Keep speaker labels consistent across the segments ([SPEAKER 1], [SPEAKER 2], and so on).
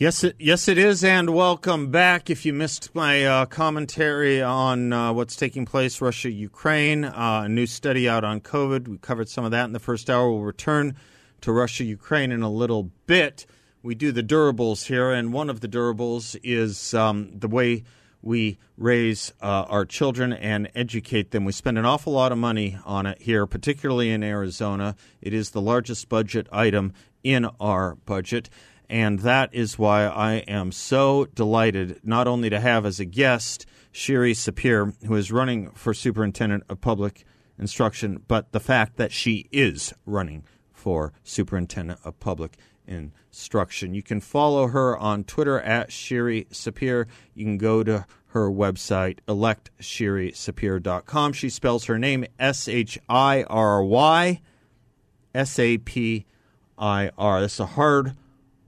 [SPEAKER 1] Yes, it, yes, it is, and welcome back. If you missed my uh, commentary on uh, what's taking place, Russia, Ukraine, uh, a new study out on COVID. We covered some of that in the first hour. We'll return to Russia, Ukraine in a little bit. We do the durables here, and one of the durables is um, the way we raise uh, our children and educate them. We spend an awful lot of money on it here, particularly in Arizona. It is the largest budget item in our budget. And that is why I am so delighted not only to have as a guest Shiry Sapir, who is running for superintendent of public instruction, but the fact that she is running for superintendent of public instruction. You can follow her on Twitter at Shiry Sapir. You can go to her website, electshirysapir.com. She spells her name S H I R Y S A P I R. That's a hard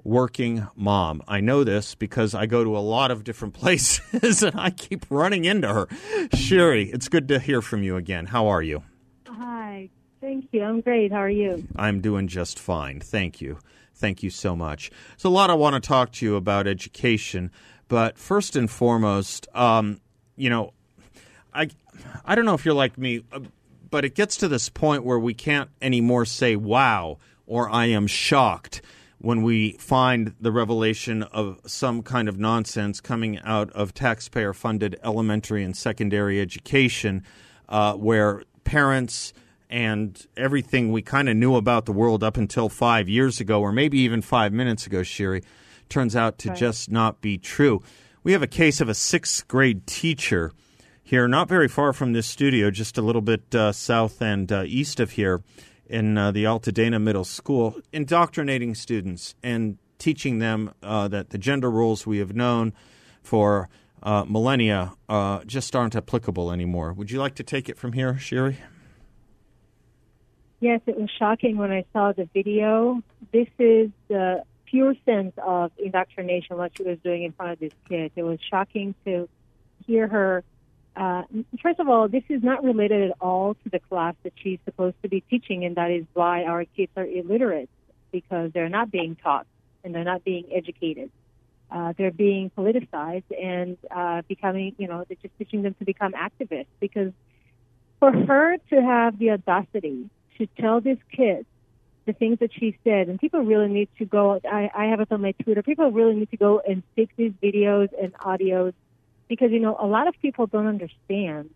[SPEAKER 1] working mom. I know this because I go to a lot of different places and I keep running into her. Sherry, it's good to hear from you again. How are you?
[SPEAKER 2] Hi. Thank you. I'm great. How are you?
[SPEAKER 1] I'm doing just fine. Thank you. Thank you so much. So, a lot I want to talk to you about education, but first and foremost, um, you know, I, I don't know if you're like me, uh, but it gets to this point where we can't anymore say wow or I am shocked when we find the revelation of some kind of nonsense coming out of taxpayer funded elementary and secondary education uh, where parents and everything we kind of knew about the world up until five years ago, or maybe even five minutes ago, Shiry, turns out to right. just not be true. We have a case of a sixth grade teacher here, not very far from this studio, just a little bit uh, south and uh, east of here in uh, the Altadena Middle School, indoctrinating students and teaching them uh, that the gender roles we have known for uh, millennia uh, just aren't applicable anymore. Would you like to take it from here, Sherry?
[SPEAKER 2] Yes, it was shocking when I saw the video. This is the pure sense of indoctrination, what she was doing in front of this kid. It was shocking to hear her uh, first of all, this is not related at all to the class that she's supposed to be teaching, and that is why our kids are illiterate because they're not being taught and they're not being educated. Uh, they're being politicized and uh, becoming, you know, they're just teaching them to become activists. Because for her to have the audacity to tell this kid the things that she said, and people really need to go, I, I have it on my Twitter, people really need to go and fix these videos and audios because you know a lot of people don't understand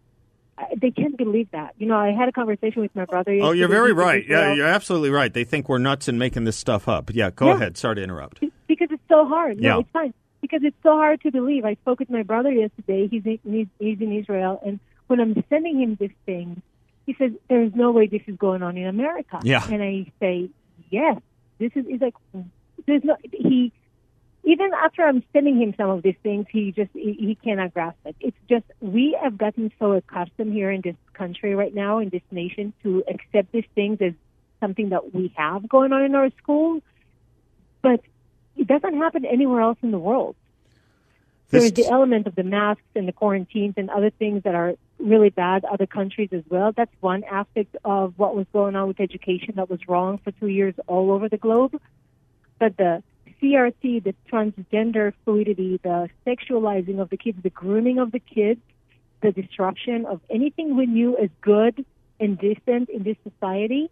[SPEAKER 2] they can't believe that. You know, I had a conversation with my brother.
[SPEAKER 1] Oh, you're very right. Yeah, you're absolutely right. They think we're nuts and making this stuff up. Yeah, go yeah. ahead. Sorry to interrupt.
[SPEAKER 2] Because it's so hard.
[SPEAKER 1] Yeah,
[SPEAKER 2] no, it's fine. Because it's so hard to believe. I spoke with my brother yesterday. He's in, he's in Israel, and when I'm sending him this thing, he says, "There's no way this is going on in America."
[SPEAKER 1] Yeah.
[SPEAKER 2] And I say, "Yes, this is." He's like, "There's no." He even after I'm sending him some of these things, he just he, he cannot grasp it. It's just we have gotten so accustomed here in this country right now, in this nation, to accept these things as something that we have going on in our school, but it doesn't happen anywhere else in the world. There's the element of the masks and the quarantines and other things that are really bad other countries as well. That's one aspect of what was going on with education that was wrong for two years all over the globe. But the CRT, the transgender fluidity, the sexualizing of the kids, the grooming of the kids, the disruption of anything we knew as good and decent in this society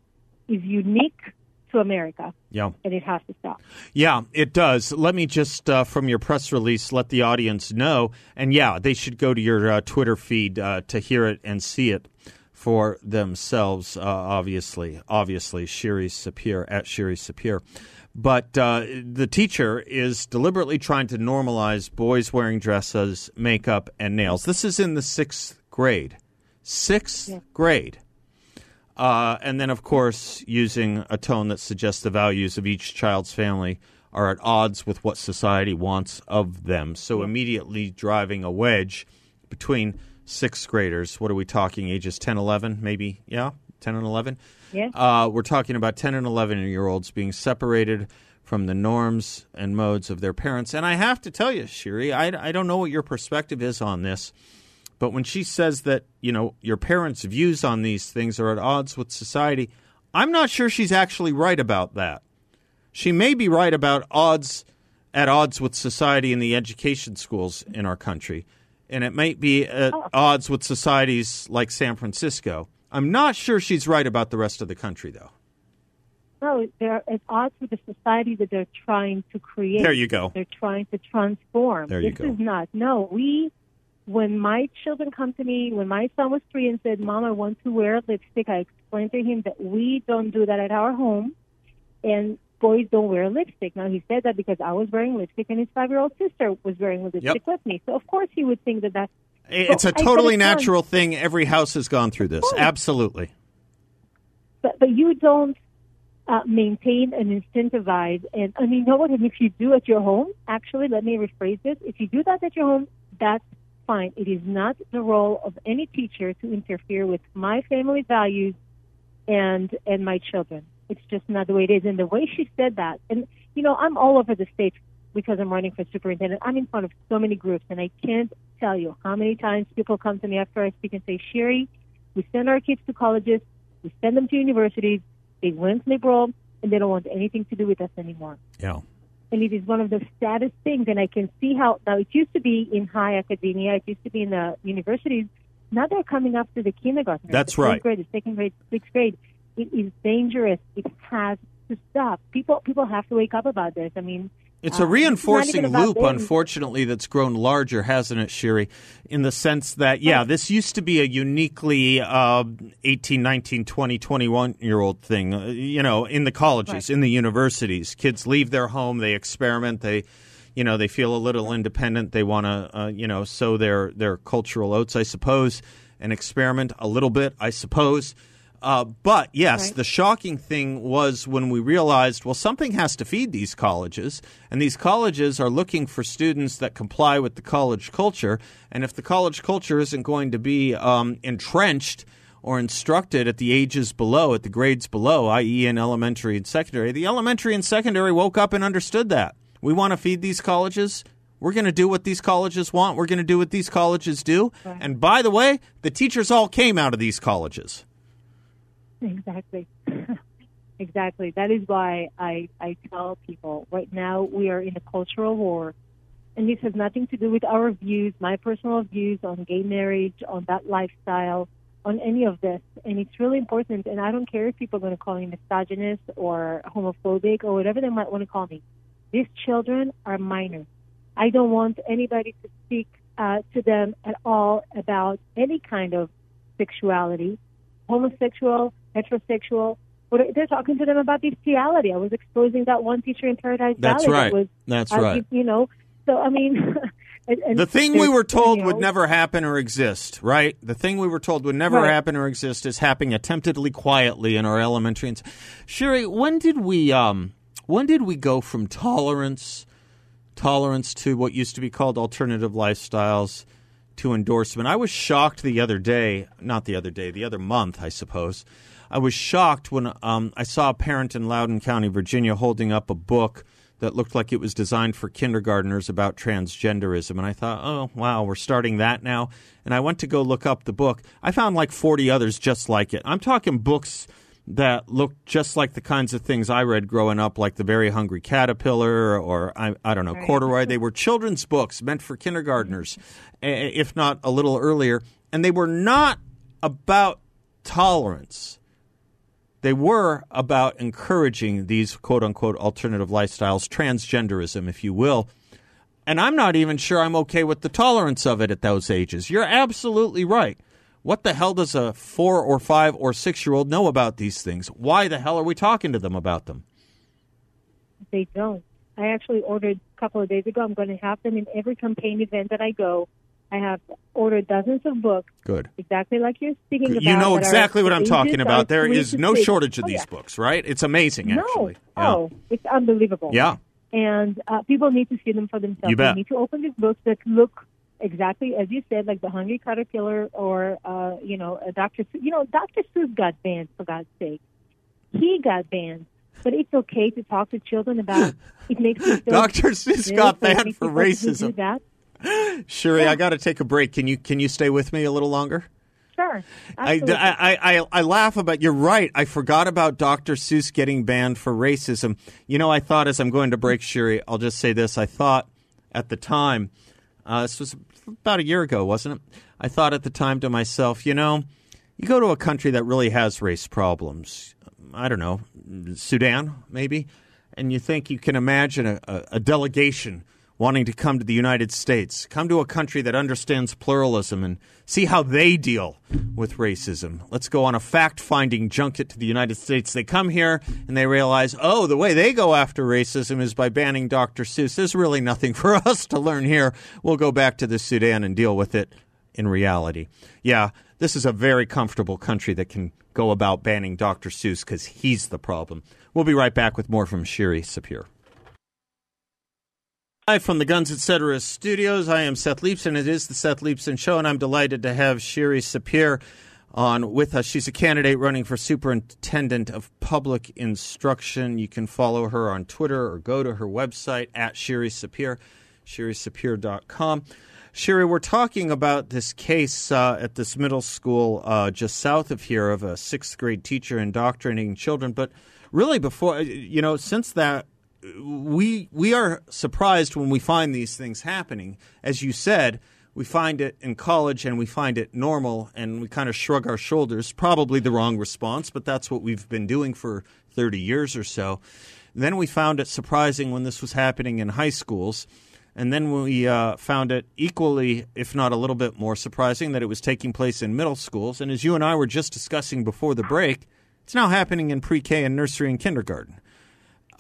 [SPEAKER 2] is unique to America.
[SPEAKER 1] Yeah.
[SPEAKER 2] And it has to stop.
[SPEAKER 1] Yeah, it does. Let me just, uh, from your press release, let the audience know. And yeah, they should go to your uh, Twitter feed uh, to hear it and see it for themselves, uh, obviously. Obviously, Shiry Sapir, at Shiry Sapir. But uh, the teacher is deliberately trying to normalize boys wearing dresses, makeup, and nails. This is in the sixth grade. Sixth yeah. grade. Uh, and then, of course, using a tone that suggests the values of each child's family are at odds with what society wants of them. So immediately driving a wedge between sixth graders. What are we talking? Ages 10, 11, maybe? Yeah, 10 and 11?
[SPEAKER 2] Yeah.
[SPEAKER 1] Uh, we're talking about 10 and 11 year olds being separated from the norms and modes of their parents. And I have to tell you, Shiry, I, I don't know what your perspective is on this, but when she says that, you know, your parents' views on these things are at odds with society, I'm not sure she's actually right about that. She may be right about odds at odds with society in the education schools in our country, and it might be at oh. odds with societies like San Francisco. I'm not sure she's right about the rest of the country, though.
[SPEAKER 2] No, they're at odds with the society that they're trying to create.
[SPEAKER 1] There you go.
[SPEAKER 2] They're trying to transform.
[SPEAKER 1] There you
[SPEAKER 2] this
[SPEAKER 1] go.
[SPEAKER 2] is not. No, we. When my children come to me, when my son was three and said, "Mom, I want to wear lipstick," I explained to him that we don't do that at our home, and boys don't wear lipstick. Now he said that because I was wearing lipstick and his five-year-old sister was wearing lipstick
[SPEAKER 1] Yep.
[SPEAKER 2] with me. So of course he would think that that's
[SPEAKER 1] It's
[SPEAKER 2] So
[SPEAKER 1] a totally natural thing. Every house has gone through this. Absolutely.
[SPEAKER 2] but but you don't uh, maintain and incentivize. And I mean, you know what? And if you do at your home, actually, let me rephrase this: if you do that at your home, that's fine. It is not the role of any teacher to interfere with my family values and and my children. It's just not the way it is. And the way she said that, and you know, I'm all over the state because I'm running for superintendent. I'm in front of so many groups, and I can't tell you how many times people come to me after I speak and say, "Sherry, we send our kids to colleges, we send them to universities, they went liberal, and they don't want anything to do with us anymore."
[SPEAKER 1] Yeah.
[SPEAKER 2] and it is one of the saddest things. And I can see how now it used to be in high academia, it used to be in the universities. Now they're coming up to the kindergarten.
[SPEAKER 1] That's
[SPEAKER 2] the
[SPEAKER 1] right.
[SPEAKER 2] Grade, the second grade, sixth grade. It is dangerous. It has to stop. People people have to wake up about this. I mean,
[SPEAKER 1] It's
[SPEAKER 2] uh,
[SPEAKER 1] a reinforcing
[SPEAKER 2] even
[SPEAKER 1] loop, unfortunately, that's grown larger, hasn't it, Sherry? In the sense that, yeah, this used to be a uniquely uh, 18, 19, 20, 21 year old thing, uh, you know, in the colleges,
[SPEAKER 2] Right.
[SPEAKER 1] in the universities. Kids leave their home, they experiment, they. You know, they feel a little independent. They want to, uh, you know, sow their, their cultural oats, I suppose, and experiment a little bit, I suppose. Uh, but yes,
[SPEAKER 2] Right.
[SPEAKER 1] the shocking thing was when we realized, well, something has to feed these colleges, and these colleges are looking for students that comply with the college culture. And if the college culture isn't going to be um, entrenched or instructed at the ages below, at the grades below, i.e., in elementary and secondary, the elementary and secondary woke up and understood that. We want to feed these colleges. We're going to do what these colleges want. We're going to do what these colleges do. And by the way, the teachers all came out of these colleges.
[SPEAKER 2] Exactly. exactly. That is why I, I tell people right now we are in a cultural war. And this has nothing to do with our views, my personal views on gay marriage, on that lifestyle, on any of this. And it's really important. And I don't care if people are going to call me misogynist or homophobic or whatever they might want to call me. These children are minors. I don't want anybody to speak uh, to them at all about any kind of sexuality homosexual, heterosexual. Or they're talking to them about bestiality. I was exposing that one teacher in Paradise
[SPEAKER 1] That's
[SPEAKER 2] Valley.
[SPEAKER 1] right.
[SPEAKER 2] That was,
[SPEAKER 1] That's
[SPEAKER 2] uh,
[SPEAKER 1] right.
[SPEAKER 2] You know, so I mean, and,
[SPEAKER 1] The thing we were told
[SPEAKER 2] you
[SPEAKER 1] would never happen or exist, right? The thing we were told would never
[SPEAKER 2] Right.
[SPEAKER 1] happen or exist is happening attemptedly quietly in our elementary. And Sherry, when did we um, when did we go from tolerance tolerance to what used to be called alternative lifestyles to endorsement? I was shocked the other day, not the other day, the other month, I suppose. I was shocked when um, I saw a parent in Loudoun County, Virginia, holding up a book that looked like it was designed for kindergartners about transgenderism. And I thought, oh, wow, we're starting that now. And I went to go look up the book. I found like 40 others just like it. I'm talking books that looked just like the kinds of things I read growing up, like The Very Hungry Caterpillar or, I, I don't know, Corduroy. They were children's books meant for kindergartners, eh, if not a little earlier. And they were not about tolerance they were about encouraging these quote unquote alternative lifestyles, transgenderism, if you will. And I'm not even sure I'm okay with the tolerance of it at those ages. You're absolutely right. What the hell does a four or five or six year old know about these things? Why the hell are we talking to them about them?
[SPEAKER 2] They don't. I actually ordered a couple of days ago. I'm going to have them in every campaign event that I go. I have ordered dozens of books,
[SPEAKER 1] Good.
[SPEAKER 2] exactly like you're speaking about.
[SPEAKER 1] You know exactly what I'm talking about. There is no shortage of
[SPEAKER 2] Oh,
[SPEAKER 1] these
[SPEAKER 2] yeah.
[SPEAKER 1] books, right? It's amazing,
[SPEAKER 2] No.
[SPEAKER 1] actually. Yeah.
[SPEAKER 2] Oh, it's unbelievable.
[SPEAKER 1] Yeah.
[SPEAKER 2] and uh, people need to see them for themselves.
[SPEAKER 1] You bet.
[SPEAKER 2] They need to open these books that look exactly as you said, like the Hungry Caterpillar or uh, you know, Dr. Seuss. You know, Dr. Seuss got banned for God's sake. He got banned. But it's okay to talk to children about it makes me feel
[SPEAKER 1] Dr. Seuss got banned for racism.
[SPEAKER 2] that.
[SPEAKER 1] Shuri, I got to take a break. Can you can you stay with me a little longer?
[SPEAKER 2] Sure.
[SPEAKER 1] I, I, I, I laugh about you're right. I forgot about Dr. Seuss getting banned for racism. You know, I thought as I'm going to break, Shuri, I'll just say this. I thought at the time, uh, this was about a year ago, wasn't it? I thought at the time to myself, you know, you go to a country that really has race problems. I don't know, Sudan, maybe, and you think you can imagine a, a, a delegation wanting to come to the United States, come to a country that understands pluralism and see how they deal with racism. Let's go on a fact finding junket to the United States. They come here and they realize, oh, the way they go after racism is by banning Dr. Seuss. There's really nothing for us to learn here. We'll go back to the Sudan and deal with it in reality. Yeah, this is a very comfortable country that can go about banning Dr. Seuss because he's the problem. We'll be right back with more from Shiry Sapir. Hi from the Guns Etc. studios. I am Seth Leibsohn. It is the Seth Leibsohn Show, and I'm delighted to have Shiry Sapir on with us. She's a candidate running for Superintendent of Public Instruction. You can follow her on Twitter or go to her website at Shiry Sapir, shirysapir.com. Shiry, we're talking about this case uh, at this middle school uh, just south of here of a sixth grade teacher indoctrinating children. But really, before, you know, since that, we we are surprised when we find these things happening. As you said, we find it in college and we find it normal and we kind of shrug our shoulders. Probably the wrong response, but that's what we've been doing for 30 years or so. Then we found it surprising when this was happening in high schools. And then we uh, found it equally, if not a little bit more surprising, that it was taking place in middle schools. And as you and I were just discussing before the break, it's now happening in pre K and nursery and kindergarten.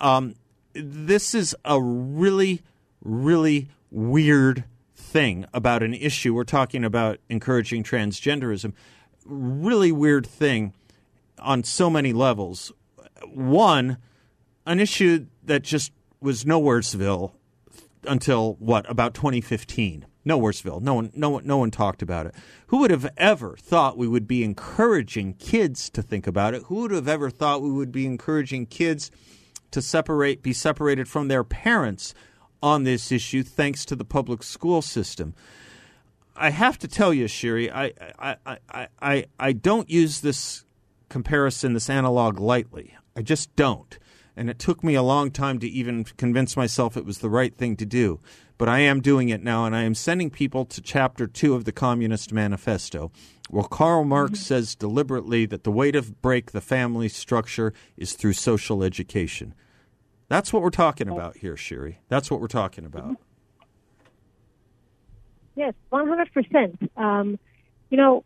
[SPEAKER 1] Um, this is a really, really weird thing about an issue. We're talking about encouraging transgenderism. Really weird thing on so many levels. One, an issue that just was nowheresville until what about 2015 nowheresville no one no one no one talked about it who would have ever thought we would be encouraging kids to think about it who would have ever thought we would be encouraging kids to separate be separated from their parents on this issue thanks to the public school system I have to tell you, Shiry, I, I, I, I, I don't use this comparison, this analog lightly. I just don't. And it took me a long time to even convince myself it was the right thing to do. But I am doing it now, and I am sending people to chapter two of the Communist Manifesto, where Karl mm-hmm. Marx says deliberately that the way to break the family structure is through social education. That's what we're talking about here, Shiry. That's what we're talking about.
[SPEAKER 2] Yes, 100%. Um, you know,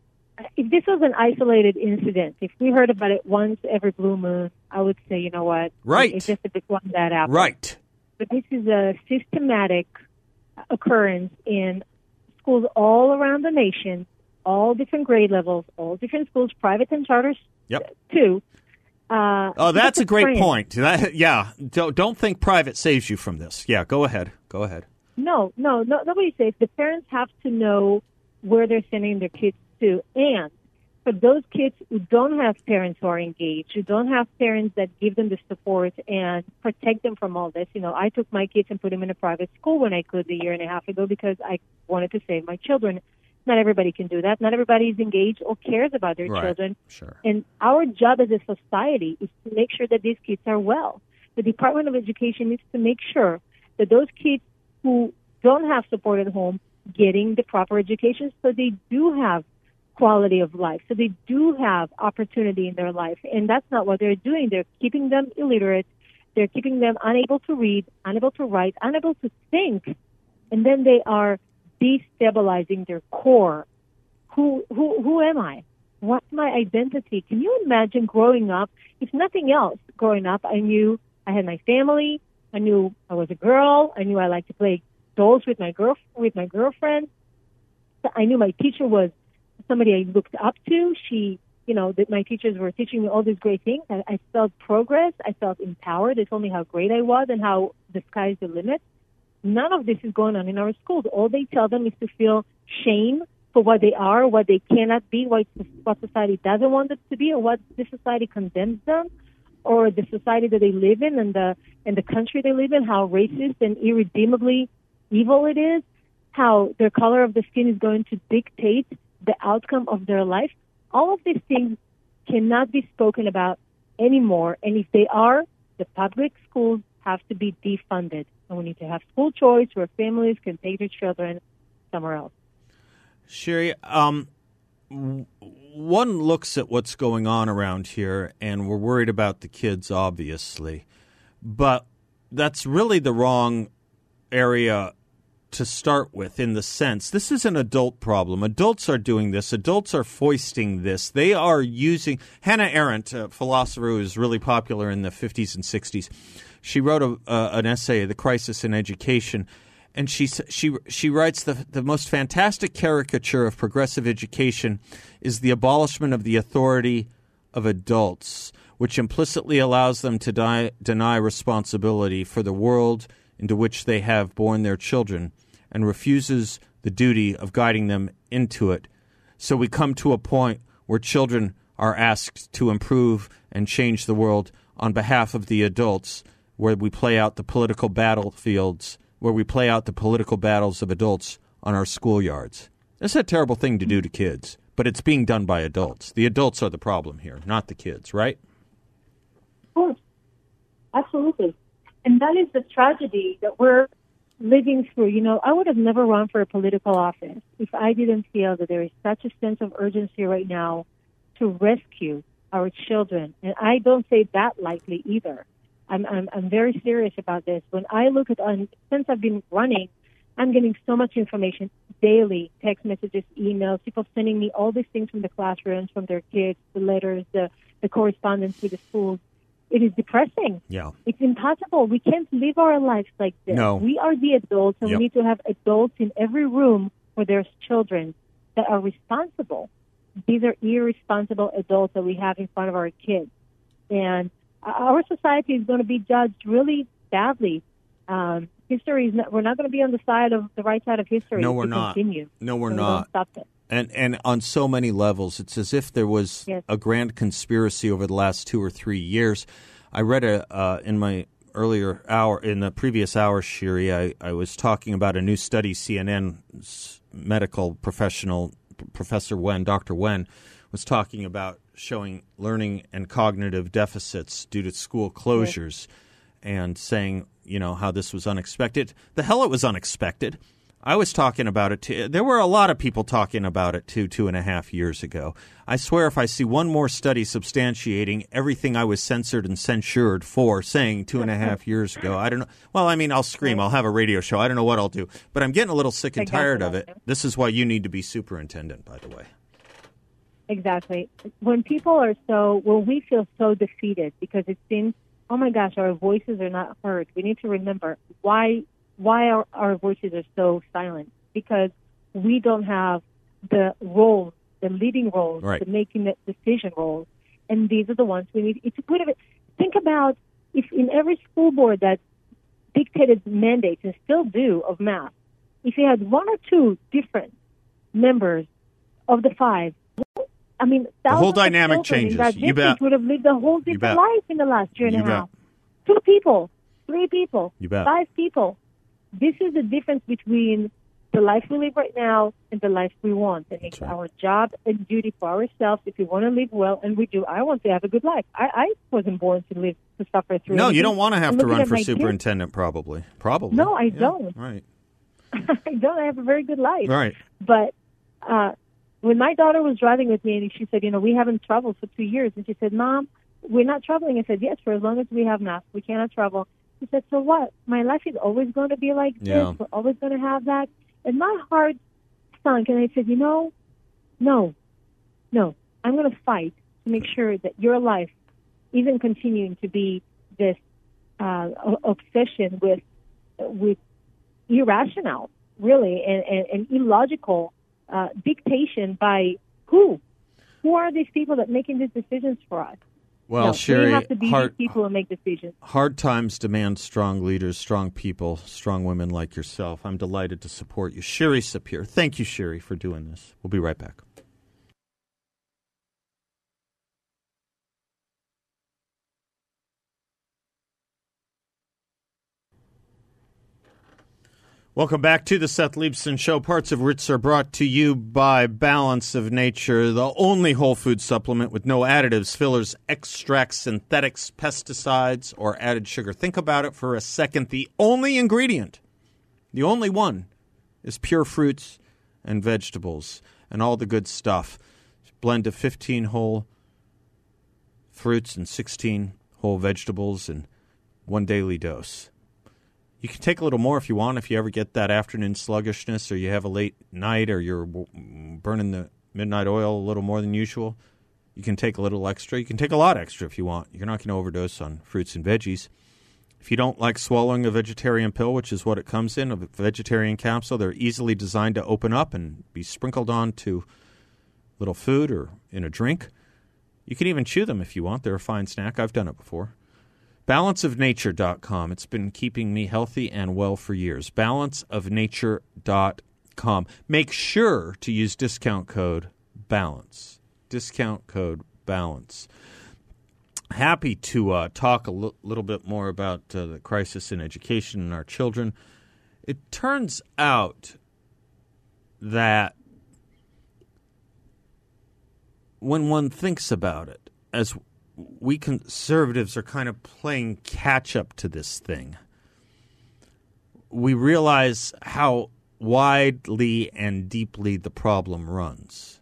[SPEAKER 2] if this was an isolated incident, if we heard about it once every blue moon, I would say, you know what?
[SPEAKER 1] Right.
[SPEAKER 2] It's just a big one that apple.
[SPEAKER 1] Right.
[SPEAKER 2] But this is a systematic occurrence in schools all around the nation, all different grade levels, all different schools, private and charters
[SPEAKER 1] Yep.
[SPEAKER 2] too. Uh,
[SPEAKER 1] Oh, that's a great
[SPEAKER 2] friend.
[SPEAKER 1] point. That, yeah, don't, don't think private saves you from this. Yeah, go ahead. Go ahead.
[SPEAKER 2] No, no, no, nobody says the parents have to know where they're sending their kids to. And for those kids who don't have parents who are engaged, who don't have parents that give them the support and protect them from all this, you know, I took my kids and put them in a private school when I could a year and a half ago because I wanted to save my children. Not everybody can do that. Not everybody is engaged or cares about their
[SPEAKER 1] Right.
[SPEAKER 2] children.
[SPEAKER 1] Sure.
[SPEAKER 2] And our job as a society is to make sure that these kids are well. The Department of Education needs to make sure that those kids who don't have support at home getting the proper education so they do have quality of life, so they do have opportunity in their life. And that's not what they're doing. They're keeping them illiterate. They're keeping them unable to read, unable to write, unable to think. And then they are destabilizing their core. Who, who, who am I? What's my identity? Can you imagine growing up? If nothing else, growing up, I knew I had my family. I knew I was a girl. I knew I liked to play dolls with my girl with my girlfriend. I knew my teacher was somebody I looked up to. She you know, that my teachers were teaching me all these great things. I, I felt progress. I felt empowered. They told me how great I was and how the sky's the limit. None of this is going on in our schools. All they tell them is to feel shame for what they are, what they cannot be, what, what society doesn't want them to be, or what the society condemns them, or the society that they live in and the and the country they live in, how racist and irredeemably evil it is, how their color of the skin is going to dictate the outcome of their life. All of these things cannot be spoken about anymore, and if they are, the public schools have to be defunded, and we need to have school choice where families can take their children somewhere else.
[SPEAKER 1] Sherry, um, one looks at what's going on around here, and we're worried about the kids, obviously, but that's really the wrong area to start with in the sense this is an adult problem. Adults are doing this. Adults are foisting this. They are using Hannah Arendt, a philosopher who was really popular in the 50s and 60s. She wrote a, uh, an essay, "The Crisis in Education," and she she she writes the the most fantastic caricature of progressive education is the abolishment of the authority of adults, which implicitly allows them to die, deny responsibility for the world into which they have born their children and refuses the duty of guiding them into it. So we come to a point where children are asked to improve and change the world on behalf of the adults, where we play out the political battlefields where we play out the political battles of adults on our schoolyards. It's a terrible thing to do to kids, but it's being done by adults. The adults are the problem here, not the kids, right?
[SPEAKER 2] Of course. Absolutely. And that is the tragedy that we're living through. You know, I would have never run for a political office if I didn't feel that there is such a sense of urgency right now to rescue our children. And I don't say that lightly either. I'm, I'm, I'm very serious about this. When I look at, um, since I've been running, I'm getting so much information daily, text messages, emails, people sending me all these things from the classrooms, from their kids, the letters, the, the correspondence with the schools. It is depressing.
[SPEAKER 1] Yeah.
[SPEAKER 2] It's impossible. We can't live our lives like this.
[SPEAKER 1] No.
[SPEAKER 2] We are the adults, and
[SPEAKER 1] Yep.
[SPEAKER 2] we need to have adults in every room where there's children that are responsible. These are irresponsible adults that we have in front of our kids. And our society is going to be judged really badly. Um, history is not, we're not going to be on the side of the right side of history.
[SPEAKER 1] No, we're not.
[SPEAKER 2] Continue.
[SPEAKER 1] No, we're
[SPEAKER 2] So
[SPEAKER 1] not.
[SPEAKER 2] Stop it.
[SPEAKER 1] And and on so many levels, it's as if there was
[SPEAKER 2] Yes.
[SPEAKER 1] a grand conspiracy over the last two or three years. I read a uh, in my earlier hour in the previous hour, Shiry. I, I was talking about a new study. CNN's medical professional Professor Wen, Dr. Wen, was talking about showing learning and cognitive deficits due to school closures, and saying you know how this was unexpected. The hell, it was unexpected. I was talking about it too. There were a lot of people talking about it too, two and a half years ago. I swear, if I see one more study substantiating everything I was censored and censured for saying two and a half years ago, I don't know. Well, I mean, I'll scream. I'll have a radio show. I don't know what I'll do. But I'm getting a little sick and tired of it. This is why you need to be superintendent, by the way.
[SPEAKER 2] Exactly. When people are so, when we feel so defeated because it seems, oh my gosh, our voices are not heard. We need to remember why why our, our voices are so silent because we don't have the roles, the leading roles,
[SPEAKER 1] Right.
[SPEAKER 2] the making the decision roles, and these are the ones we need. It's a bit of it. Think about if in every school board that dictated mandates and still do of math, if you had one or two different members of the five I mean, the whole
[SPEAKER 1] dynamic changes.
[SPEAKER 2] that
[SPEAKER 1] You bet.
[SPEAKER 2] would have lived a whole
[SPEAKER 1] You
[SPEAKER 2] different
[SPEAKER 1] bet.
[SPEAKER 2] life in the last year and
[SPEAKER 1] You
[SPEAKER 2] a
[SPEAKER 1] bet.
[SPEAKER 2] half. Two people, three people,
[SPEAKER 1] You bet.
[SPEAKER 2] five people. This is the difference between the life we live right now and the life we want. And it's
[SPEAKER 1] right.
[SPEAKER 2] our job and duty for ourselves if we want to live well, and we do. I want to have a good life. I, I wasn't born to live to suffer through.
[SPEAKER 1] No, you don't want to have
[SPEAKER 2] I'm
[SPEAKER 1] to run for
[SPEAKER 2] my kids.
[SPEAKER 1] superintendent, probably. Probably.
[SPEAKER 2] No, I
[SPEAKER 1] Yeah,
[SPEAKER 2] don't.
[SPEAKER 1] Right.
[SPEAKER 2] I don't. I have a very good life.
[SPEAKER 1] Right.
[SPEAKER 2] But uh, when my daughter was driving with me, and she said, "You know, we haven't traveled for two years," and she said, "Mom, we're not traveling." I said, "Yes, for as long as we have masks, we cannot travel." She said, "So what? My life is always going to be like this. We're always going to have that." And my heart sunk, and I said, "You know, no, no, I'm going to fight to make sure that your life isn't continuing to be this uh, o- obsession with with irrational, really, and, and, and illogical uh, dictation by who? who are these people that making these decisions for us?
[SPEAKER 1] Well,
[SPEAKER 2] no,
[SPEAKER 1] Sherry,
[SPEAKER 2] we have to be
[SPEAKER 1] hard,
[SPEAKER 2] people who make decisions.
[SPEAKER 1] hard times demand strong leaders, strong people, strong women like yourself. I'm delighted to support you. Sherry Sapir. Thank you, Sherry, for doing this. We'll be right back. Welcome back to the Seth Leibsohn Show. Parts of which are brought to you by Balance of Nature, the only whole food supplement with no additives, fillers, extracts, synthetics, pesticides, or added sugar. Think about it for a second. The only ingredient, the only one, is pure fruits and vegetables and all the good stuff. Blend of 15 whole fruits and 16 whole vegetables and one daily dose. You can take a little more if you want. If you ever get that afternoon sluggishness, or you have a late night, or you're burning the midnight oil a little more than usual, you can take a little extra. You can take a lot extra if you want. You're not going to overdose on fruits and veggies. If you don't like swallowing a vegetarian pill, which is what it comes in, a vegetarian capsule, they're easily designed to open up and be sprinkled on to little food or in a drink. You can even chew them if you want. They're a fine snack. I've done it before. Balanceofnature.com. It's been keeping me healthy and well for years. Balanceofnature.com. Make sure to use discount code BALANCE. Discount code BALANCE. Happy to uh, talk a l- little bit more about uh, the crisis in education and our children. It turns out that when one thinks about it, as we conservatives are kind of playing catch up to this thing. We realize how widely and deeply the problem runs.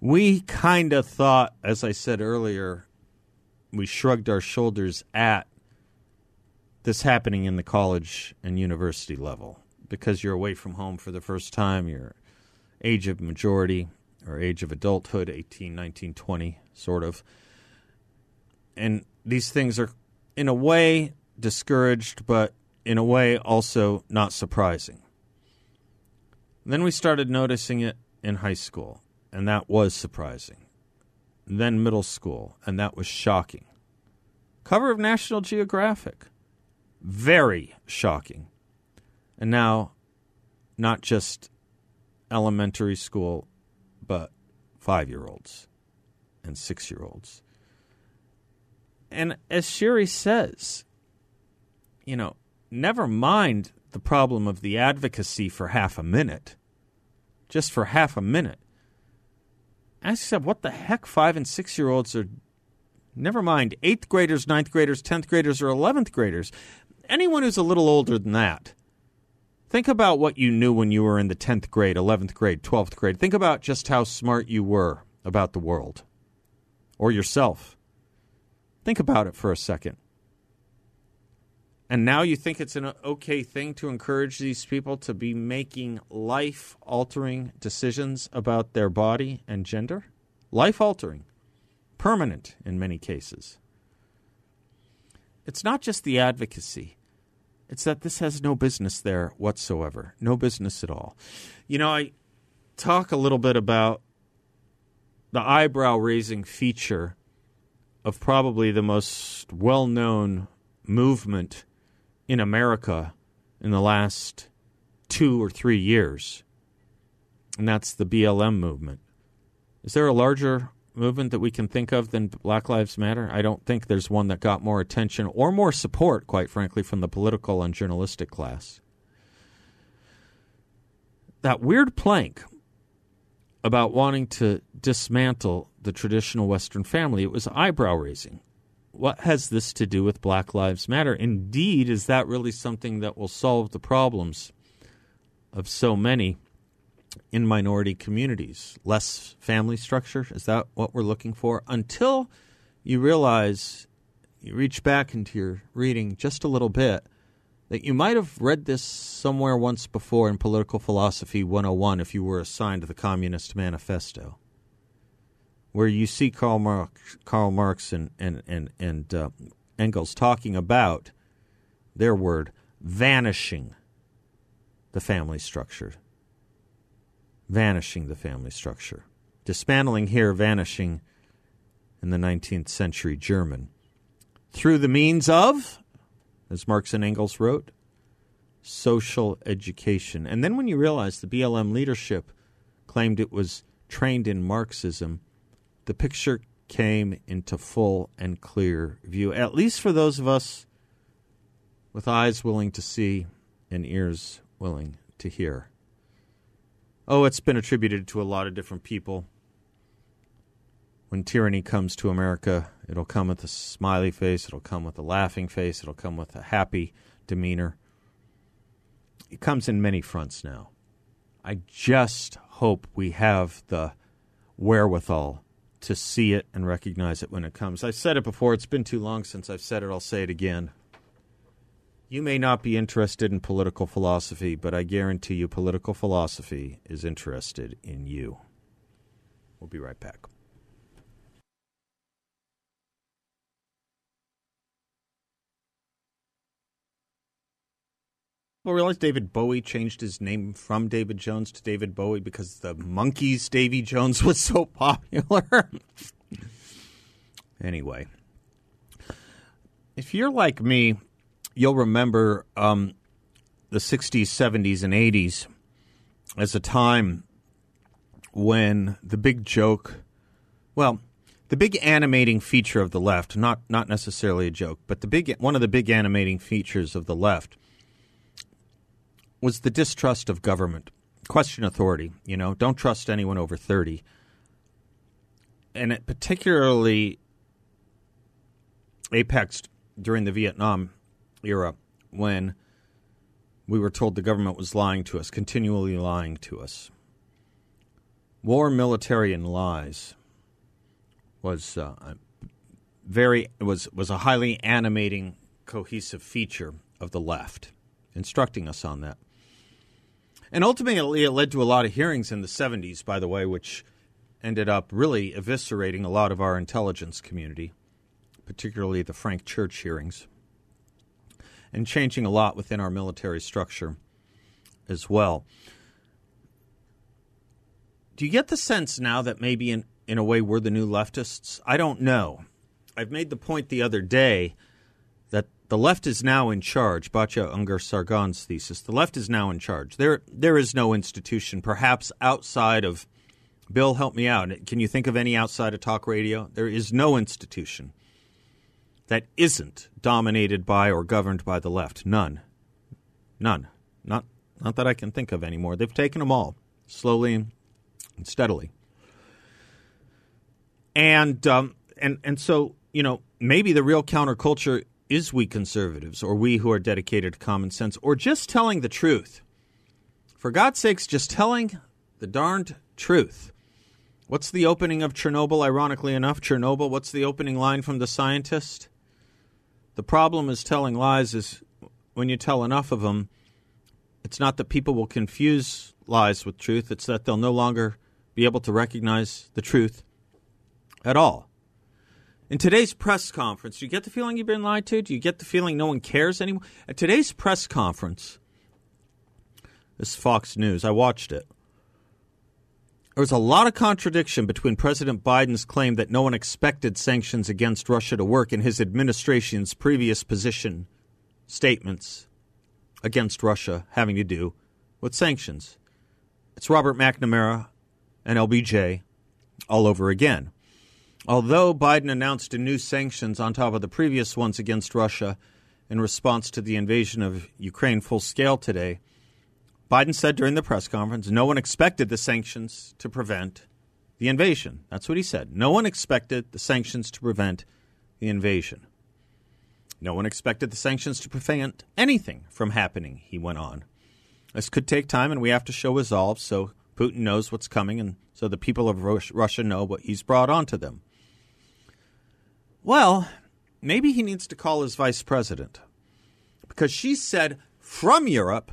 [SPEAKER 1] We kind of thought, as I said earlier, we shrugged our shoulders at this happening in the college and university level because you're away from home for the first time, you're age of majority or age of adulthood, 18, 19, 20, sort of and these things are, in a way, discouraged, but in a way also not surprising. Then we started noticing it in high school, and that was surprising. Then middle school, and that was shocking. Cover of National Geographic, very shocking. And now, not just elementary school, but five year olds and six year olds. And as Sherry says, you know, never mind the problem of the advocacy for half a minute, just for half a minute. Ask yourself, what the heck five and six year olds are, never mind eighth graders, ninth graders, tenth graders, or eleventh graders. Anyone who's a little older than that, think about what you knew when you were in the 10th grade, 11th grade, 12th grade. Think about just how smart you were about the world or yourself. Think about it for a second. And now you think it's an okay thing to encourage these people to be making life altering decisions about their body and gender? Life altering, permanent in many cases. It's not just the advocacy, it's that this has no business there whatsoever. No business at all. You know, I talk a little bit about the eyebrow raising feature of probably the most well known movement in America in the last two or three years, and that's the BLM movement. Is there a larger movement that we can think of than Black Lives Matter? I don't think there's one that got more attention or more support, quite frankly, from the political and journalistic class. That weird plank about wanting to dismantle the traditional Western family. It was eyebrow raising. What has this to do with Black Lives Matter? Indeed, is that really something that will solve the problems of so many in minority communities? Less family structure? Is that what we're looking for? Until you realize, you reach back into your reading just a little bit, that you might have read this somewhere once before in Political Philosophy 101 if you were assigned the Communist Manifesto, where you see Karl Marx, Karl Marx and, and, and, and uh, Engels talking about their word, vanishing the family structure. Vanishing the family structure. dismantling here, vanishing in the 19th century German. Through the means of, as Marx and Engels wrote, social education. And then when you realize the BLM leadership claimed it was trained in Marxism, the picture came into full and clear view, at least for those of us with eyes willing to see and ears willing to hear. Oh, it's been attributed to a lot of different people. When tyranny comes to America, it'll come with a smiley face, it'll come with a laughing face, it'll come with a happy demeanor. It comes in many fronts now. I just hope we have the wherewithal to see it and recognize it when it comes. I've said it before, it's been too long since I've said it, I'll say it again. You may not be interested in political philosophy, but I guarantee you political philosophy is interested in you. We'll be right back. Well, realize David Bowie changed his name from David Jones to David Bowie because the Monkees Davy Jones was so popular. anyway, if you're like me, you'll remember um, the 60s, 70s, and 80s as a time when the big joke, well, the big animating feature of the left, not not necessarily a joke, but the big one of the big animating features of the left was the distrust of government, question authority. You know, don't trust anyone over thirty, and it particularly apexed during the Vietnam era when we were told the government was lying to us, continually lying to us. War, military, and lies was uh, very was was a highly animating, cohesive feature of the left, instructing us on that. And ultimately, it led to a lot of hearings in the 70s, by the way, which ended up really eviscerating a lot of our intelligence community, particularly the Frank Church hearings and changing a lot within our military structure as well. Do you get the sense now that maybe in, in a way we're the new leftists? I don't know. I've made the point the other day the left is now in charge. Batya Ungar Sargon's thesis. The left is now in charge. There, there is no institution, perhaps outside of. Bill, help me out. Can you think of any outside of talk radio? There is no institution that isn't dominated by or governed by the left. None. None. Not not that I can think of anymore. They've taken them all slowly and steadily. And um, and and so you know maybe the real counterculture is we conservatives or we who are dedicated to common sense or just telling the truth. For God's sakes, just telling the darned truth. What's the opening of Chernobyl? Ironically enough, Chernobyl. What's the opening line from the scientist? The problem is telling lies is when you tell enough of them, it's not that people will confuse lies with truth, it's that they'll no longer be able to recognize the truth at all. In today's press conference, do you get the feeling you've been lied to? Do you get the feeling no one cares anymore? At today's press conference, this Fox News, I watched it. There was a lot of contradiction between President Biden's claim that no one expected sanctions against Russia to work and his administration's previous position statements against Russia having to do with sanctions. It's Robert McNamara and LBJ all over again. Although Biden announced new sanctions on top of the previous ones against Russia in response to the invasion of Ukraine full scale today, Biden said during the press conference no one expected the sanctions to prevent the invasion. That's what he said. No one expected the sanctions to prevent the invasion. No one expected the sanctions to prevent anything from happening, he went on. This could take time, and we have to show resolve so Putin knows what's coming and so the people of Russia know what he's brought onto them. Well, maybe he needs to call his vice president because she said from Europe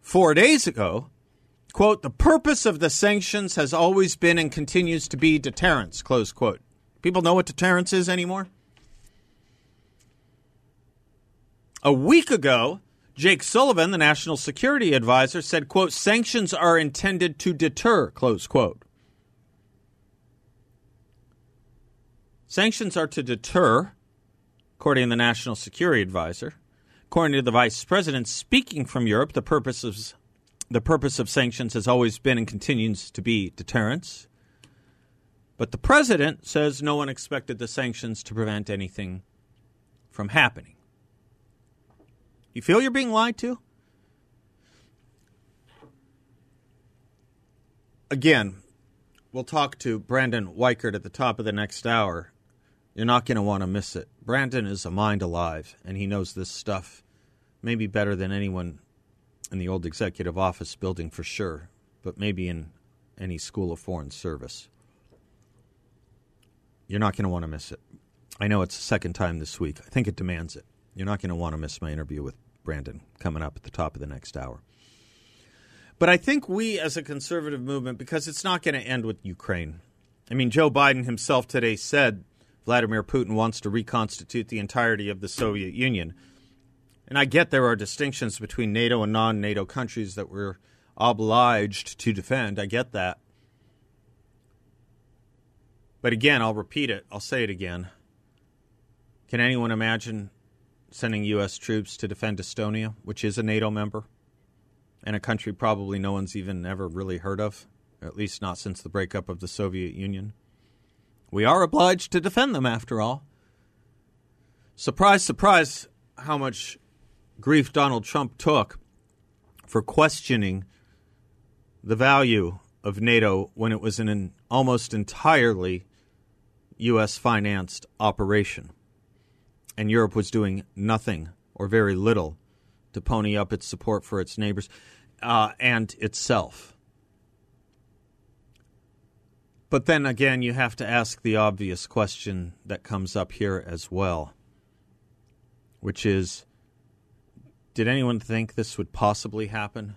[SPEAKER 1] four days ago, quote, the purpose of the sanctions has always been and continues to be deterrence, close quote. People know what deterrence is anymore? A week ago, Jake Sullivan, the national security advisor, said, quote, sanctions are intended to deter, close quote. Sanctions are to deter, according to the National Security Advisor. According to the Vice President speaking from Europe, the purpose of, the purpose of sanctions has always been and continues to be deterrence. But the President says no one expected the sanctions to prevent anything from happening. You feel you're being lied to? Again, we'll talk to Brandon Weichert at the top of the next hour. You're not going to want to miss it. Brandon is a mind alive, and he knows this stuff maybe better than anyone in the old executive office building for sure, but maybe in any school of foreign service. You're not going to want to miss it. I know it's the second time this week. I think it demands it. You're not going to want to miss my interview with Brandon coming up at the top of the next hour. But I think we, as a conservative movement, because it's not going to end with Ukraine. I mean, Joe Biden himself today said Vladimir Putin wants to reconstitute the entirety of the Soviet Union. And I get there are distinctions between NATO and non NATO countries that we're obliged to defend. I get that. But again, I'll repeat it. I'll say it again. Can anyone imagine sending U.S. troops to defend Estonia, which is a NATO member, and a country probably no one's even ever really heard of, at least not since the breakup of the Soviet Union? We are obliged to defend them, after all. Surprise, surprise, how much grief Donald Trump took for questioning the value of NATO when it was an almost entirely U.S. financed operation. And Europe was doing nothing or very little to pony up its support for its neighbors uh, and itself. But then again, you have to ask the obvious question that comes up here as well, which is Did anyone think this would possibly happen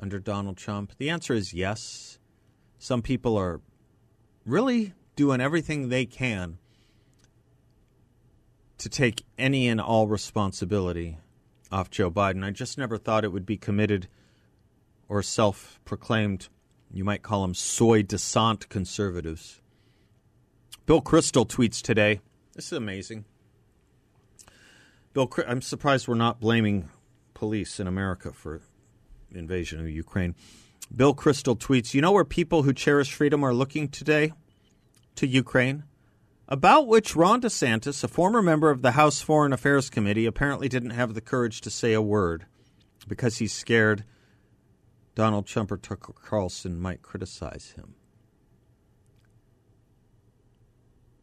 [SPEAKER 1] under Donald Trump? The answer is yes. Some people are really doing everything they can to take any and all responsibility off Joe Biden. I just never thought it would be committed or self proclaimed, you might call them soi-disant conservatives. Bill Kristol tweets today. This is amazing. Bill, I'm surprised we're not blaming police in America for invasion of Ukraine. Bill Kristol tweets, You know where people who cherish freedom are looking today? To Ukraine. About which Ron DeSantis, a former member of the House Foreign Affairs Committee, apparently didn't have the courage to say a word because he's scared Donald Trump or Tucker Carlson might criticize him.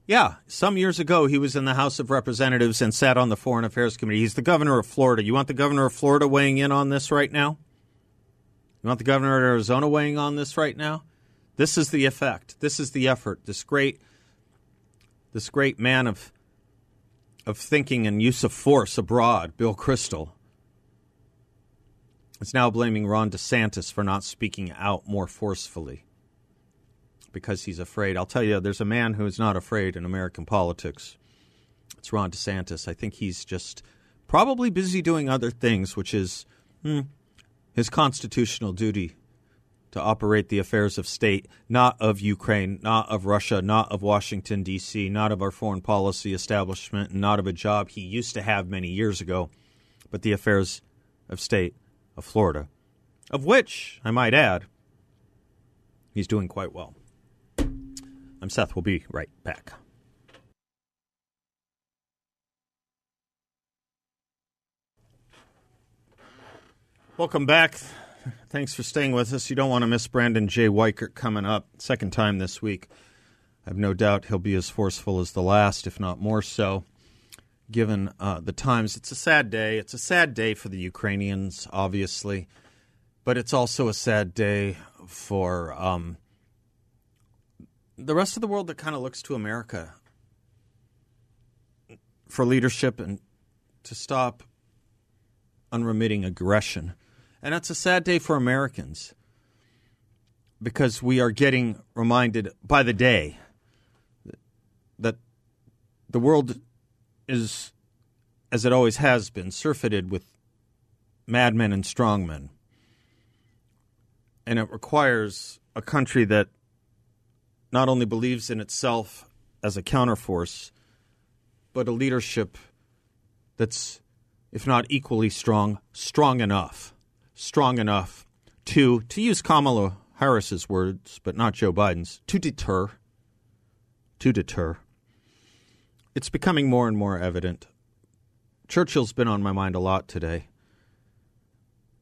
[SPEAKER 1] Yeah, some years ago he was in the House of Representatives and sat on the Foreign Affairs Committee. He's the governor of Florida. You want the governor of Florida weighing in on this right now? You want the governor of Arizona weighing on this right now? This is the effect. This is the effort. This great, this great man of, of thinking and use of force abroad, Bill Kristol, is now blaming Ron DeSantis for not speaking out more forcefully because he's afraid. I'll tell you, there's a man who is not afraid in American politics. It's Ron DeSantis. I think he's just probably busy doing other things, which is hmm, his constitutional duty to operate the affairs of state, not of Ukraine, not of Russia, not of Washington, D.C., not of our foreign policy establishment, not of a job he used to have many years ago, but the affairs of state of Florida, of which, I might add, he's doing quite well. I'm Seth. We'll be right back. Welcome back. Thanks for staying with us. You don't want to miss Brandon J. Weichert coming up, second time this week. I have no doubt he'll be as forceful as the last, if not more so, given uh, the times. It's a sad day. It's a sad day for the Ukrainians, obviously, but it's also a sad day for um, the rest of the world that kind of looks to America for leadership and to stop unremitting aggression. And it's a sad day for Americans because we are getting reminded by the day that the world is, as it always has been, surfeited with madmen and strongmen. And it requires a country that not only believes in itself as a counterforce, but a leadership that's, if not equally strong, strong enough, strong enough to, to use Kamala Harris's words, but not Joe Biden's, to deter, to deter. It's becoming more and more evident. Churchill's been on my mind a lot today.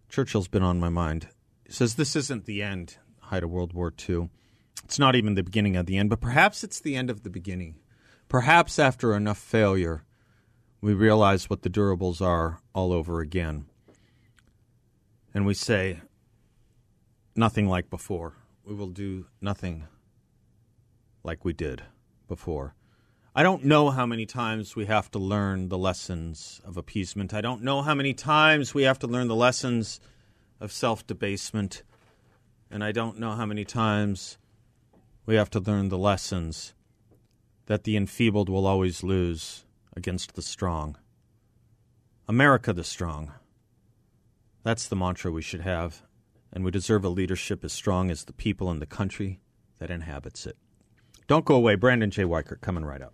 [SPEAKER 1] Churchill's been on my mind. He says this isn't the end, height of World War II. It's not even the beginning of the end, but perhaps it's the end of the beginning. Perhaps after enough failure, we realize what the durables are all over again. And we say, nothing like before. We will do nothing like we did before. I don't know how many times we have to learn the lessons of appeasement. I don't know how many times we have to learn the lessons of self debasement. And I don't know how many times we have to learn the lessons that the enfeebled will always lose against the strong. America the strong. That's the mantra we should have, and we deserve a leadership as strong as the people in the country that inhabits it. Don't go away. Brandon J. Weichert coming right up.